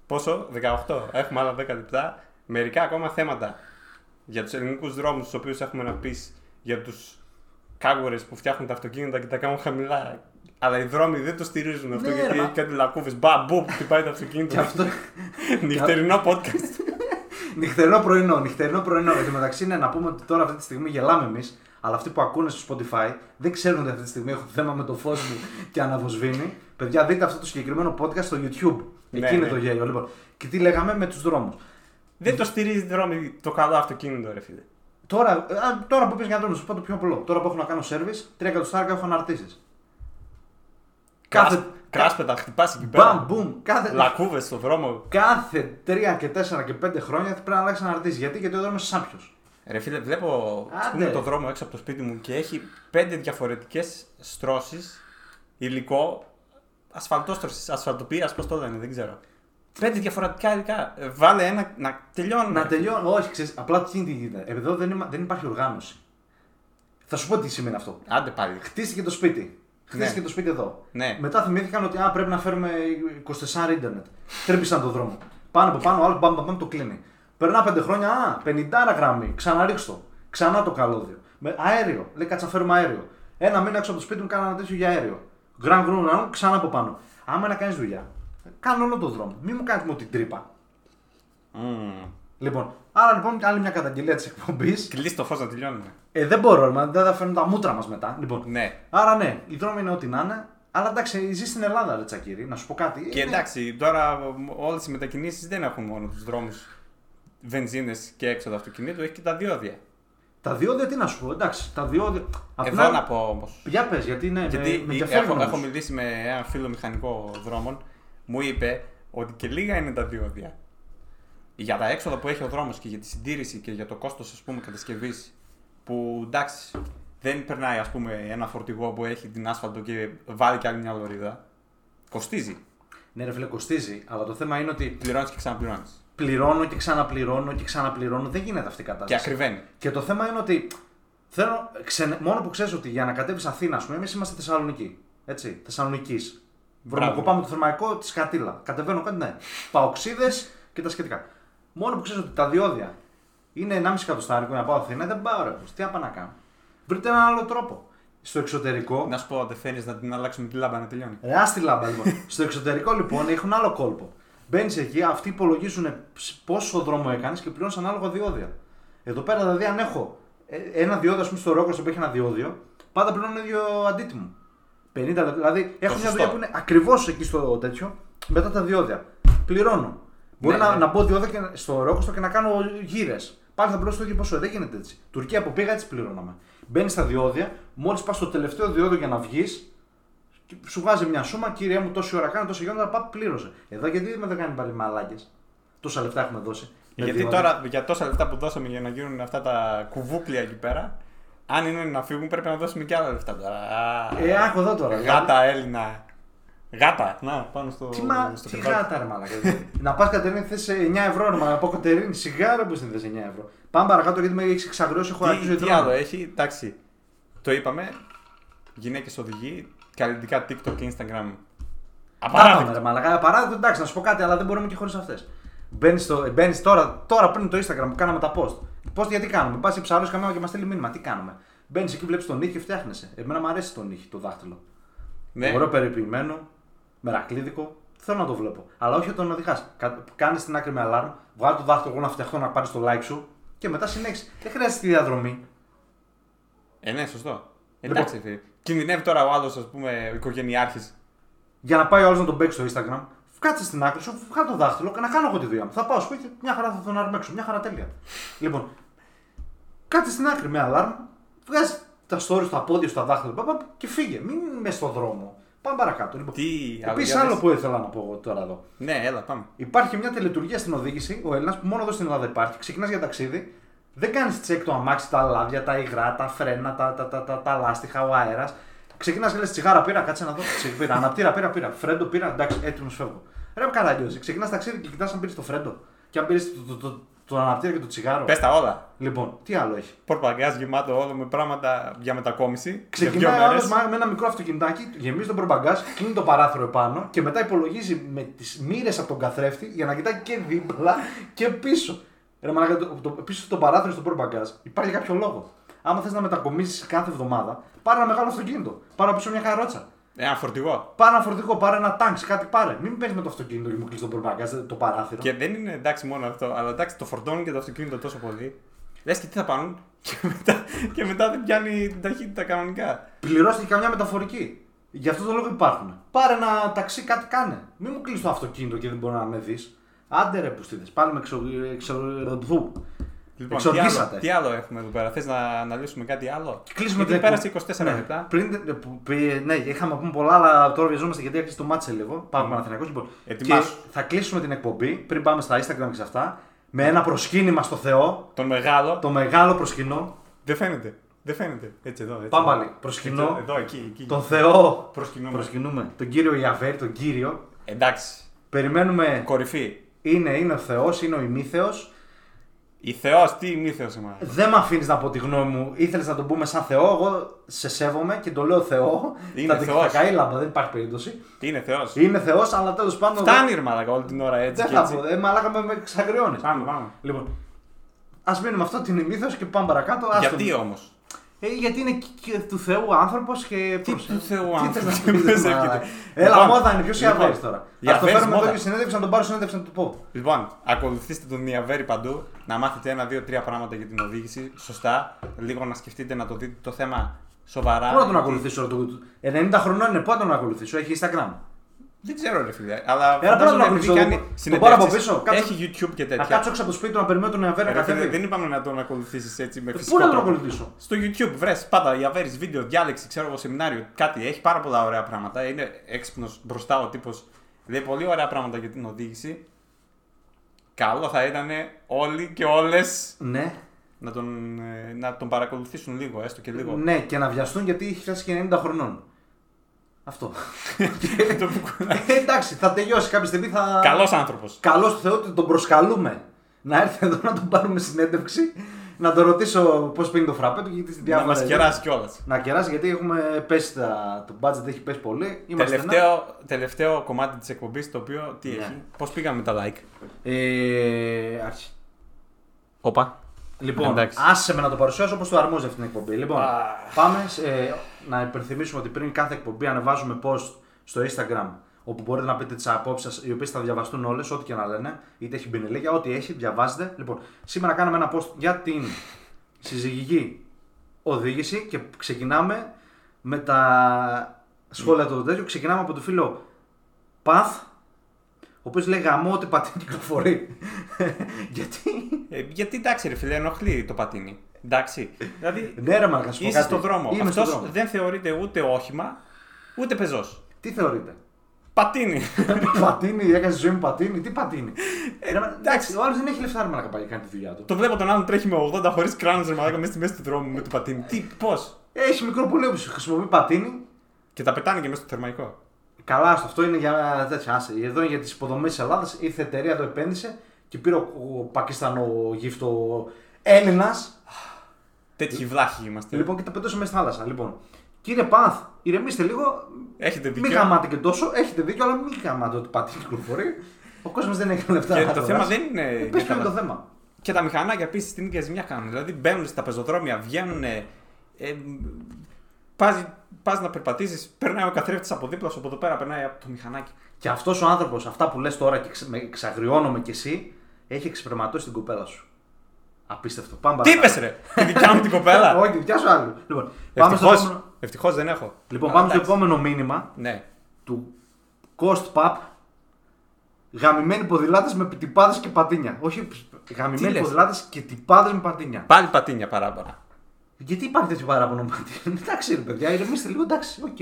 Πόσο, 18. Έχουμε άλλα 10 λεπτά. Μερικά ακόμα θέματα για τους ελληνικούς δρόμους, τους οποίους έχουμε να πεις για τους κάγκουρε που φτιάχνουν τα αυτοκίνητα και τα κάνουν χαμηλά. Αλλά οι δρόμοι δεν το στηρίζουν αυτό Ναι, γιατί ρε, μα- έχει κάτι λακκούβες. Μπα, μπου, που χτυπάει το αυτοκίνητο. Και αυτό. Νυχτερινό podcast. Νυχτερινό πρωινό, νυχτερινό πρωινό. Εν τω μεταξύ, ναι, να πούμε ότι τώρα αυτή τη στιγμή γελάμε εμείς, αλλά αυτοί που ακούνε στο Spotify δεν ξέρουν ότι αυτή τη στιγμή έχω θέμα με το φως μου και αναβοσβήνει. Παιδιά, δείτε αυτό το συγκεκριμένο podcast στο YouTube. Ναι, Εκεί είναι ναι. το γέλιο. Λοιπόν, και τι λέγαμε με τους δρόμους. Δεν το στηρίζει δρόμοι το καλό αυτοκίνητο, ρε φίλε. Τώρα, α, τώρα που πεις για δρόμο, σου πω το πιο απλό. Τώρα που έχω να κάνω service, 3 εκατοστάρικα έχω αναρτήσεις. Κάθε. Κράσπετα, χτυπάς εκεί Μπαμ, πέρα. μπουμ, κάθε. Λακκούβες στο δρόμο. Κάθε 3 και 4 και 5 χρόνια πρέπει να αλλάξεις αναρτήσεις. Γιατί, γιατί ο δρόμος είναι σάπιο. Ρε φίλε, βλέπω ας Άντε, πούμε, ρε. το δρόμο έξω από το σπίτι μου και έχει πέντε διαφορετικές στρώσεις υλικό ασφαλτόστρωσης, ασφαλτοπία, πώς το λένε, δεν ξέρω. Πέντε διαφορετικά υλικά. Ε, Βάλε ένα να τελειώνει. Να τελειώνω, όχι, ξέρεις, απλά τι γίνεται. Εδώ δεν, είμα- δεν υπάρχει οργάνωση. Θα σου πω τι σημαίνει αυτό. Άντε πάλι. Χτίστηκε το σπίτι. Χτίστηκε Ναι. το σπίτι εδώ. Ναι. Μετά θυμήθηκαν ότι α, πρέπει να φέρουμε 24 ίντερνετ. Τρύπησαν τον δρόμο. Πάνω από πάνω, άλλο μπαμ, μπαμ, μπαμ, το κλείνει. Περνά 5 χρόνια, α, 50 γραμμή, ξαναρίξτο. Ξανά το καλώδιο. Με αέριο. Λέει κάτσα να φέρουμε αέριο. Ένα μήνα έξω από το σπίτι μου κάνα ένα τέτοιο για αέριο. Γκραν γκρουν γκραν, ξανά από πάνω. Άμα να κάνεις δουλειά, κάνω όλο το δρόμο. Μην μου κάνεις μόνο την τρύπα. Μμμ. Λοιπόν, άρα λοιπόν άλλη μια καταγγελία της εκπομπής. Κλείσει το φως να τελειώνουμε. Ε, δεν μπορώ, μα, δεν θα φέρνουν τα μούτρα μας μετά. Λοιπόν, Ναι. άρα ναι, οι δρόμοι είναι ό,τι να είναι. Αλλά εντάξει, ζει στην Ελλάδα, ρε Τσακύρη, να σου πω κάτι. Και Είναι- εντάξει, τώρα όλες οι μετακινήσεις δεν έχουν μόνο τους δρόμους βενζίνες και έξοδο αυτοκινήτου, έχει και τα διόδια. Τα διόδια τι να σου πω, εντάξει, τα διόδια. Απ' την Εδώ άλλη- να πω όμως. Για πες, γιατί ναι, Γιατί με, με ενδιαφέρει έχω, όμως. έχω μιλήσει με έναν φίλο μηχανικό δρόμων, μου είπε ότι και λίγα είναι τα διόδια. Για τα έξοδα που έχει ο δρόμος και για τη συντήρηση και για το κόστος ας πούμε κατασκευής που εντάξει δεν περνάει ας πούμε ένα φορτηγό που έχει την άσφαλτο και βάλει και άλλη μια λωρίδα. Κοστίζει. Ναι, ρε φίλε, κοστίζει. Αλλά το θέμα είναι ότι Πληρώνεις και ξαναπληρώνεις. πληρώνω και ξαναπληρώνω και ξαναπληρώνω. Δεν γίνεται αυτή η Και κατάσταση. ακριβένει. Και το θέμα είναι ότι θέλω, ξενε- μόνο που ξέρεις ότι για να κατέβεις Αθήνα, ας πούμε, εμείς είμαστε Θεσσαλονίκη. Έτσι, Θεσσαλονίκη. Μπράβο. Βρωμοκοπάμε το θερμαϊκό της Κατήλα. Κατεβαίνω κάτι, ναι. Παοξίδες και τα σχετικά. Μόνο που ξέρεις ότι τα διόδια είναι 1,5 εκατοστάρικο για να πάω Αθήνα, δεν πάω ρε. πως. Τι να πάω να κάνω. Βρείτε έναν άλλο τρόπο. Στο εξωτερικό. Να σου πω, δεν θέλεις να την αλλάξουμε τη λάμπα να τελειώνει. Ρε, άστη λάμπα λοιπόν. Στο εξωτερικό λοιπόν έχουν άλλο κόλπο. Μπαίνεις εκεί, αυτοί υπολογίζουν πόσο δρόμο έκανες και πληρώνεις ανάλογα διόδια. Εδώ πέρα δηλαδή, αν έχω ε, ένα διόδιο, ας πούμε, στο Ρόκο που έχει ένα διόδιο, πάντα πληρώνω ίδιο αντίτιμο. 50 λεπτά. Δηλαδή, έχω μια σωστό. δουλειά που είναι ακριβώς εκεί στο τέτοιο, μετά τα διόδια. Πληρώνω. Μπορεί Ναι, να, ναι. να μπω διόδια και, στο Ρόκο και να κάνω γύρες. Πάλι θα πληρώσω το ίδιο ποσό. Δεν γίνεται έτσι. Τουρκία που πήγα έτσι πληρώναμε. Μπαίνεις στα διόδια, μόλις πας στο τελευταίο διόδιο για να βγεις, και σου βγάζει μια σούμα, κύριε μου, τόση ώρα κάνει, τόση ώρα, πά, πλήρωσε. Εδώ γιατί με δεν κάνει πάλι μαλάκες. Τόσα λεφτά έχουμε δώσει. Με Γιατί διόδια. τώρα για τόσα λεφτά που δώσαμε για να γίνουν αυτά τα κουβούκλια εκεί πέρα, αν είναι να φύγουν πρέπει να δώσουμε και άλλα λεφτά τώρα. Α, Ε, άκου εδώ τώρα. Γάτα Έλληνα. Γάτα, να πάνω στο, Τι, μα, στο τι κρεβάτι. γάτα ρε μαλάκα. να πας Κατερίνη θες 9 ευρώ, ρε μαλάκα. Να πω Κατερίνη, σιγάρα που στην θες 9 ευρώ. Πάμε παρακάτω γιατί με έχεις εξαγριώσει, έχω αρχίσει Τι, τι άλλο έχει, εντάξει. Το είπαμε. Γυναίκες οδηγοί, καλλιτικά TikTok και Instagram. Απαράδεκτο. Απαράδεκτο. Ρε μαλάκα. Απαράδεκτο, εντάξει, να σου πω κάτι, αλλά δεν μπορούμε και χωρίς αυτές. Μπαίνεις μπαίνεις τώρα, τώρα πριν το Instagram που κάναμε τα post. Post γιατί κάνουμε; Πας ψαρό καμία και μας στείλει μήνυμα. Τι κάνουμε; Μπαίνεις εκεί, βλέπεις τον ήχη και φτιάχνεσαι. Εμένα μου αρέσει τον ήχη, το δάχτυλο. Ναι. Ωραίο περιποιημένο, μερακλίδικο. Θέλω να το βλέπω. Αλλά όχι όταν οδηγάς. Κάνεις την άκρη με αλάρμ, βγάλει το δάχτυλο εγώ να φτιαχτώ να πάρεις το like σου και μετά συνέχισε. Δεν χρειάζεται τη διαδρομή. Ε, ναι, σωστό. Λοιπόν. Εντάξει, φίλε. Κινδυνεύει τώρα ο άλλος, ας πούμε, οικογενειάρχης. Για να πάει ο άλλος να τον παίξει στο Instagram, κάτσε στην άκρη σου, βγάλει το δάχτυλο και να κάνω εγώ τη δουλειά μου. Θα πάω σπίτι, μια χαρά θα τον αρμέξω, μια χαρά τέλεια. λοιπόν, κάτσε στην άκρη με αλάρμ, βγάζει τα stories στα πόδια σου, τα δάχτυλα πα, πα, και φύγε. Μην με στο δρόμο. Πάμε παρακάτω. Λοιπόν, Τι Επίσης, για άλλο δες. που ήθελα να πω εγώ τώρα εδώ. Ναι, έλα, πάμε. Υπάρχει μια τελετουργία στην οδήγηση, ο Έλληνας που μόνο εδώ στην Ελλάδα υπάρχει. Ξεκινάς για ταξίδι, δεν κάνεις τσεκ το αμάξι, τα λάδια, τα υγρά, τα φρένα, τα, τα, τα, τα, τα λάστιχα, ο αέρας. Ξεκινάς και λες τσιγάρα πήρα, κάτσε να δω. Τσιγ, πήρα, αναπτήρα πήρα, πήρα. Φρέντο πήρα, εντάξει, έτοιμος φεύγω. Ρε καραγκιόζη, ξεκινάς ταξίδι και κοιτάς αν πήρες το φρέντο. Και αν πήρες το, το, το, το, αναπτήρα και το τσιγάρο. Πες τα όλα. Λοιπόν, τι άλλο έχει; Πορπαγκάζ γεμάτο όλο με πράγματα για μετακόμιση. για δύο Ξεκινάει ο μέρες. άλλος με ένα μικρό αυτοκινητάκι, γεμίζει τον προμπαγκάζ, κλείνει το παράθυρο επάνω και μετά υπολογίζει με τις μοίρες από τον καθρέφτη για να κοιτάει και δίπλα και πίσω. Ρε μαλάκα, το, το, πίσω στο παράθυρο στο προμπαγκάζ υπάρχει κάποιο λόγο. Άμα θες να μετακομίσεις κάθε εβδομάδα, πάρε ένα μεγάλο αυτοκίνητο. Πάρε πίσω μια καρότσα. Ένα φορτηγό. Πάρε ένα φορτηγό, πάρε ένα τάγκ, κάτι πάρε. Μην παίρνει με το αυτοκίνητο και μου κλείσεις το προμπαγκάζ, το παράθυρο. Και δεν είναι εντάξει μόνο αυτό, αλλά εντάξει το φορτώνουν και το αυτοκίνητο τόσο πολύ. Λες και τι θα πάρουν και μετά, και μετά δεν πιάνει την ταχύτητα κανονικά. Πληρώστε και καμιά μεταφορική. Γι' αυτό το λόγο υπάρχουν. Πάρε ένα ταξί, κάτι κάνε. Μην μου κλείσεις το αυτοκίνητο και δεν μπορεί να με δεις. Άντε ρε που στείλες. Πάλι με εξο... εξο... δου. Λοιπόν, τι άλλο, Εξοργήσατε. τι άλλο έχουμε εδώ πέρα, θες να αναλύσουμε κάτι άλλο; Και κλείσουμε Γιατί την πέρασε εκπομπή. 24 ναι. λεπτά. Πριν, ε, που- πει- ναι, είχαμε να πούμε πολλά, αλλά τώρα βιαζόμαστε γιατί έκλεισε το μάτσε λίγο. Πάμε Παναθηναϊκός. Λοιπόν, και Ετοιμάσου. θα κλείσουμε την εκπομπή πριν πάμε στα Instagram και σε αυτά. Με ένα προσκύνημα στο Θεό. Τον μεγάλο. Το μεγάλο προσκυνό. Δεν φαίνεται. Δεν φαίνεται. Έτσι εδώ. Έτσι. Πάμε πάλι. Έτσι, Προσκυνώ. Εδώ, εκεί. εκεί. Τον Θεό. Προσκυνούμε. Προσκυνούμε. Τον κύριο Ιαβέρ, τον κύριο. Εντάξει. Περιμένουμε. Κορυφή. Είναι, είναι ο Θεός, είναι ο ημίθεος. Η Θεός, τι ημίθεο εμάς. Δεν με αφήνεις να πω τη γνώμη μου. Ήθελες να τον πούμε σαν Θεό. Εγώ σε σέβομαι και το λέω Θεό. Είναι θα, Θεός. θα καεί η λάμπα, δεν υπάρχει περίπτωση. Τι είναι Θεός; Είναι Θεός, αλλά τέλος πάντων. Φτάνει ρε μαλακα όλη την ώρα έτσι Δεν και θα έτσι. πω. Ε, μαλάκα με, με ξαγριώνει. Πάμε, πάμε. Λοιπόν, ας μείνουμε αυτό την ημίθος και πάμε παρακάτω. Άστο. Γιατί όμως; Ε, γιατί είναι και- και του Θεού άνθρωπος και. Τι προσέ- του Θεού Τι άνθρωπος, θες να τι πεις, πες, μαλάκα. έρχεται. Έλα, Λοιπόν, μόδα είναι, ποιος λοιπόν, Ιαβέρη τώρα; η Α το Αβέρης φέρουμε εδώ μόδα. και συνέντευξη να τον πάρω συνέντευξη να του πω. Λοιπόν, ακολουθήστε τον Ιαβέρη παντού, να μάθετε ένα, δύο, τρία πράγματα για την οδήγηση. Σωστά. Λίγο να σκεφτείτε να το δείτε το θέμα σοβαρά. Πού να τον γιατί- ακολουθήσω τώρα, του- 90 χρονών είναι, πού να τον ακολουθήσω, έχει Instagram. Δεν ξέρω, ρε φίλε. Αλλά Έλα, πού να τον φαντάζομαι επειδή ακολουθήσω, κάνει τον- τον πάρω από συνεντεύξεις, πίσω, κάτσε- Έχει YouTube και Να τέτοια. κάτσω έξω από το σπίτι του να περιμένω τον Ιαβέρη να Ρε φίλε, κατέβει. δεν είπαμε να τον ακολουθήσεις έτσι με Ε, φυσικό Πού να τον τρόπο. ακολουθήσω; Στο YouTube, βρες πάντα Ιαβέρη βίντεο, διάλεξη, ξέρω εγώ, σεμινάριο, κάτι. Έχει πάρα πολλά ωραία πράγματα. Είναι έξυπνος μπροστά ο τύπος. Λέει πολύ ωραία πράγματα για την οδήγηση. Καλό θα ήταν όλοι και όλες Ναι, να τον, ε, να τον παρακολουθήσουν λίγο, έστω και λίγο. ναι, και να βιαστούν γιατί έχει φτάσει και 90 χρονών. Αυτό. Το που- Ε, Εντάξει, θα τελειώσει κάποια στιγμή. Θα... Καλός άνθρωπος. Καλός του Θεού ότι τον προσκαλούμε να έρθει εδώ να τον πάρουμε συνέντευξη. Να τον ρωτήσω πώς πίνει το φραπέ του γιατί στην Να διάφορα. μα κεράσει κιόλας. Να κεράσει γιατί έχουμε πέσει τα... το budget έχει πέσει πολύ. Είμαστε Τελευταίο, τελευταίο κομμάτι της εκπομπής το οποίο τι Ναι. έχει. Πώς πήγαμε με τα like; ένα- Ε, αρχι- Όπα. Λοιπόν, Εντάξει. άσε με να το παρουσιάσω όπως το αρμόζει αυτή την εκπομπή. Λοιπόν, Α. πάμε σε, να υπενθυμίσουμε ότι πριν κάθε εκπομπή ανεβάζουμε post στο Instagram όπου μπορείτε να πείτε τις απόψεις σας, οι οποίες θα διαβαστούν όλες, ό,τι και να λένε. Είτε έχει μπινελίκια, ό,τι έχει, διαβάζετε. Λοιπόν, σήμερα κάναμε ένα post για την συζυγική οδήγηση και ξεκινάμε με τα σχόλια του τέτοιου. Ξεκινάμε από το φίλο Παθ, ο οποίος λέει γαμό ότι πατίνει κυκλοφορεί. Γιατί. Ε, γιατί εντάξει, ρε φίλε, ενοχλεί το πατίνι. Εντάξει. δηλαδή, Ναι, ρε Μαρκα, σου πω είσαι κάτι. στον δρόμο. Είμαι Αυτός στον δρόμο. δεν θεωρείται ούτε όχημα, ούτε πεζός. Τι θεωρείτε; Πατίνι. πατίνι, έκανε τη ζωή μου πατίνι, τι πατίνι. Ε, Ρε, μα- εντάξει, ο άλλος δεν έχει λεφτά ρε μαλάκα πάει κάνει τη δουλειά του. το βλέπω τον άλλον τρέχει με 80 χωρίς κράνος ρε μαλάκα μέσα στη μέση του δρόμου με το πατίνι. Τι, πώς; Έχει μικρό πολύ που χρησιμοποιεί πατίνι. Και τα πετάνε και μέσα στο θερμαϊκό. Καλά, στο αυτό είναι για τέτοια. Άσε. Εδώ είναι για τις υποδομές της Ελλάδας. Ήρθε η εταιρεία, το επένδυσε και πήρε ο, ο Πακιστανό γύφτο Έλληνας. Τέτοιοι βλάχοι είμαστε. Λοιπόν, και τα πετούσε μέσα στη θάλασσα. Λοιπόν, κύριε Παθ, ηρεμήστε λίγο. Έχετε Μην δίκιο. γαμάτε και τόσο. Έχετε δίκιο, αλλά μην γαμάτε ότι πατίνι κυκλοφορεί. Ο κόσμος δεν έχει λεφτά. Και να το αγοράσει. θέμα δεν είναι. Ε, για Πες ποιο είναι τα- το θέμα. Και τα μηχανάκια επίσης την ίδια ζημιά κάνουν. Δηλαδή μπαίνουν στα πεζοδρόμια, βγαίνουν. Ε, Πας να περπατήσεις, περνάει ο καθρέφτης από δίπλα σου, από εδώ πέρα περνάει από το μηχανάκι. Και αυτός ο άνθρωπος, αυτά που λες τώρα και ξε- με εξαγριώνομαι κι εσύ, έχει εξυπηρεματώσει την κοπέλα σου. Απίστευτο. Πάμε Τι παρακάτω. είπες, ρε! Τη δικιά μου την κοπέλα! Όχι, δικιά σου άλλο. Λοιπόν, πάμε στο, Ευτυχώ επόμενο... ευτυχώς δεν έχω. λοιπόν, Α, πάμε στο εντάξει. επόμενο μήνυμα Ναι. του Cost Pub. Γαμημένοι ποδηλάτες με τυπάδες και πατίνια. Όχι γαμημένοι λες; ποδηλάτες και τυπάδες με πατίνια. Πάλι πατίνια παράπονα. Γιατί υπάρχει τέτοιο παράπονο με πατίνια. εντάξει, ρε παιδιά, ηρεμήστε λίγο, εντάξει, οκ.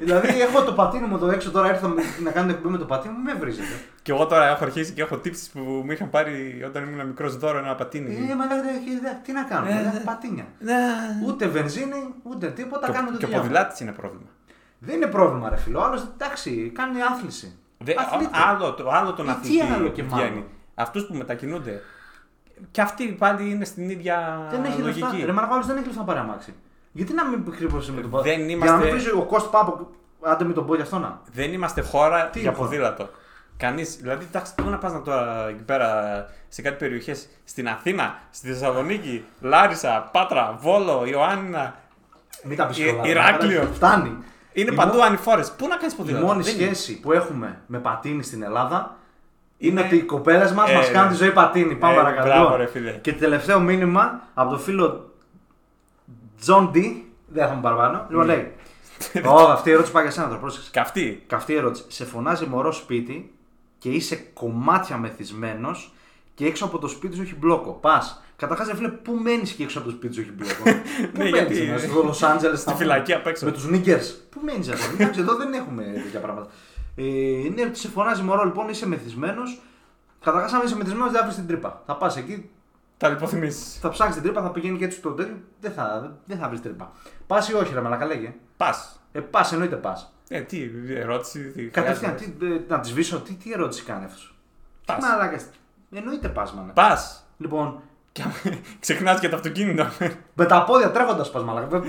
Δηλαδή, έχω το πατίνι μου εδώ έξω τώρα, ήρθα με- να κάνω εκπομπή με το πατίνι μου, με βρίζετε. Και εγώ τώρα έχω αρχίσει και έχω τύψεις που μου είχαν πάρει όταν ήμουν μικρός δώρο ένα πατίνι. Ε, μα λέγεται, τι να κάνουμε, Ε, ε, πατίνια. Ναι. Ούτε βενζίνη, ούτε τίποτα, Και, κάνουμε το και ο διάβολο. ποδηλάτης είναι πρόβλημα. Δεν είναι πρόβλημα, ρε φίλο. Άλλος εντάξει, κάνει άθληση. Δε, Αθλείται. άλλο, το, άλλο τον Ε, τι αθλητή άλλο και βγαίνει. μάλλον. Αυτούς που μετακινούνται. Και αυτοί πάλι είναι στην ίδια δεν έχει λογική. λεφτά. Ρε Μαρκάλο δεν έχει λεφτά να πάρει αμάξι. Γιατί να μην κρύβωσε με τον πόδι. Δεν Για είμαστε- να μην βρίζει ο Κώστα Πάπο. Άντε με τον πω γι' αυτό να. Δεν είμαστε χώρα Τι για χώρα; ποδήλατο. Κανείς. Δηλαδή, εντάξει, πού να πας να τώρα εκεί πέρα σε κάτι περιοχές στην Αθήνα, στη Θεσσαλονίκη, Λάρισα, Πάτρα, Βόλο, Ιωάννηνα. Μην τα πεις Ε, πολλά. Ηράκλειο. Φτάνει. Είναι Η παντού μο- ανηφόρες. Πού να κάνεις Η ποδήλατο. μόνη Δεν είναι. σχέση που έχουμε με πατίνι στην Ελλάδα είναι, Είναι- ότι οι κοπέλες μας Ε, μας κάνουν τη ζωή πατίνι. Πάμε ε, παρακάτω. μπράβο, Λοιπόν, ρε φίλε. Και τελευταίο μήνυμα από το φίλο John D. Δεν θα μου παραπάνω. Λοιπόν, λέει. Ω, αυτή η ερώτηση πάει για σένα τώρα, πρόσεξε. Καυτή. Καυτή ερώτηση. Σε φωνάζει μωρό σπίτι και είσαι κομμάτια μεθυσμένος και έξω από το σπίτι σου έχει μπλόκο. Πας. Καταρχάς, φίλε, πού μένεις και έξω από το σπίτι σου έχει μπλόκο; πού Ναι, μένεις, γιατί- στο Λο Άντζελε, Στη φυλακή απ' έξω. Με τους νίκερ. Πού μένεις εδώ. Εντάξει, εδώ δεν έχουμε τέτοια πράγματα. Ε, ναι, σε φωνάζει μωρό, λοιπόν, είσαι μεθυσμένος. Καταρχάς, αν είσαι μεθυσμένος, δεν θα βρεις την τρύπα. Θα πας εκεί, Τα λιποθυμήσεις. θα ψάξεις την τρύπα, θα πηγαίνει και έτσι στο τέτοιο. Δεν θα, δεν θα βρεις τρύπα. Πας ή όχι, ρε Μαλακά, λέγε. Πας. Ε, πας, εννοείται πας. Ε, τι ερώτηση. Τι Κατευθείαν, χρειάζεται. τι, ε, να της σβήσω, τι, τι ερώτηση κάνει αυτός. Πας. Τι μαλάκας. Εννοείται πας, μάνα. Πας. Λοιπόν, Ξεχνά και το αυτοκίνητο. με τα πόδια τρέχοντας πας, μαλάκα. Το-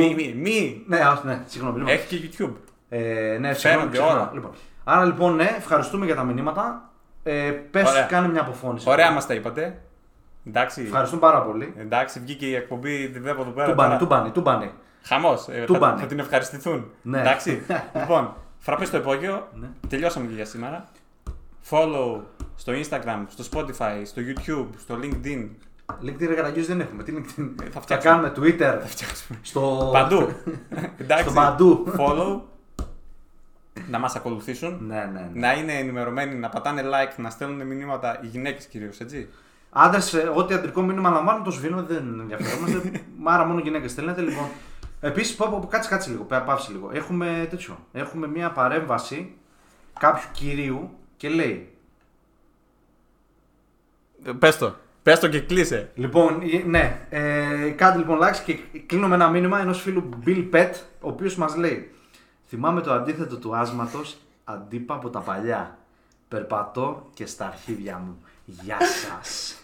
Μη, μη, μη. Ναι, α, ναι, συγγνώμη. Λοιπόν. Έχει και YouTube. Ε, ναι, Φαίνονται συγγνώμη, ξεχνάω. όλα. Λοιπόν. Άρα λοιπόν, ναι, ευχαριστούμε για τα μηνύματα. Ε, πες, Ωραία. κάνε μια αποφώνηση. Ωραία μας τα είπατε. Εντάξει, Ευχαριστούμε πάρα πολύ. εντάξει, βγήκε η εκπομπή, τη βλέπω εδώ πέρα. Τούμπανι, τώρα. τούμπανι, τούμπανι. Χαμός. θα, Τούμπανι. θα την ευχαριστηθούν. Ναι. Εντάξει. λοιπόν, φραπέ στο υπόγειο. Ναι. Τελειώσαμε και για σήμερα. Follow στο Instagram, στο Spotify, στο YouTube, στο LinkedIn. LinkedIn ρε Καραγκιόζη δεν έχουμε. Τι LinkedIn; Ε, θα Θα φτιάξουμε. κάνουμε Twitter. στο... Παντού. Εντάξει. Στο παντού. Follow. να μας ακολουθήσουν. ναι, ναι. ναι. Να είναι ενημερωμένοι, να πατάνε like, να στέλνουν μηνύματα οι γυναίκες κυρίως, έτσι. Άντρες, ό,τι αντρικό μήνυμα λαμβάνουν, το σβήνουμε, δεν ενδιαφερόμαστε. Άρα μόνο γυναίκες στέλνετε. Λοιπόν, επίσης, πω, πω, κάτσε, κάτσε λίγο, πέ- πάυσε λίγο. Έχουμε τέτοιο. Έχουμε μια παρέμβαση κάποιου κυρίου και λέει. Πες το. Πες το και κλείσε. Λοιπόν, ε, ναι, ε, κάντε λοιπόν likes και κλείνω με ένα μήνυμα ενός φίλου Bill Pet, ο οποίος μας λέει: Θυμάμαι το αντίθετο του άσματος, αντίπα από τα παλιά. Περπατώ και στα αρχίδια μου. Γεια σας.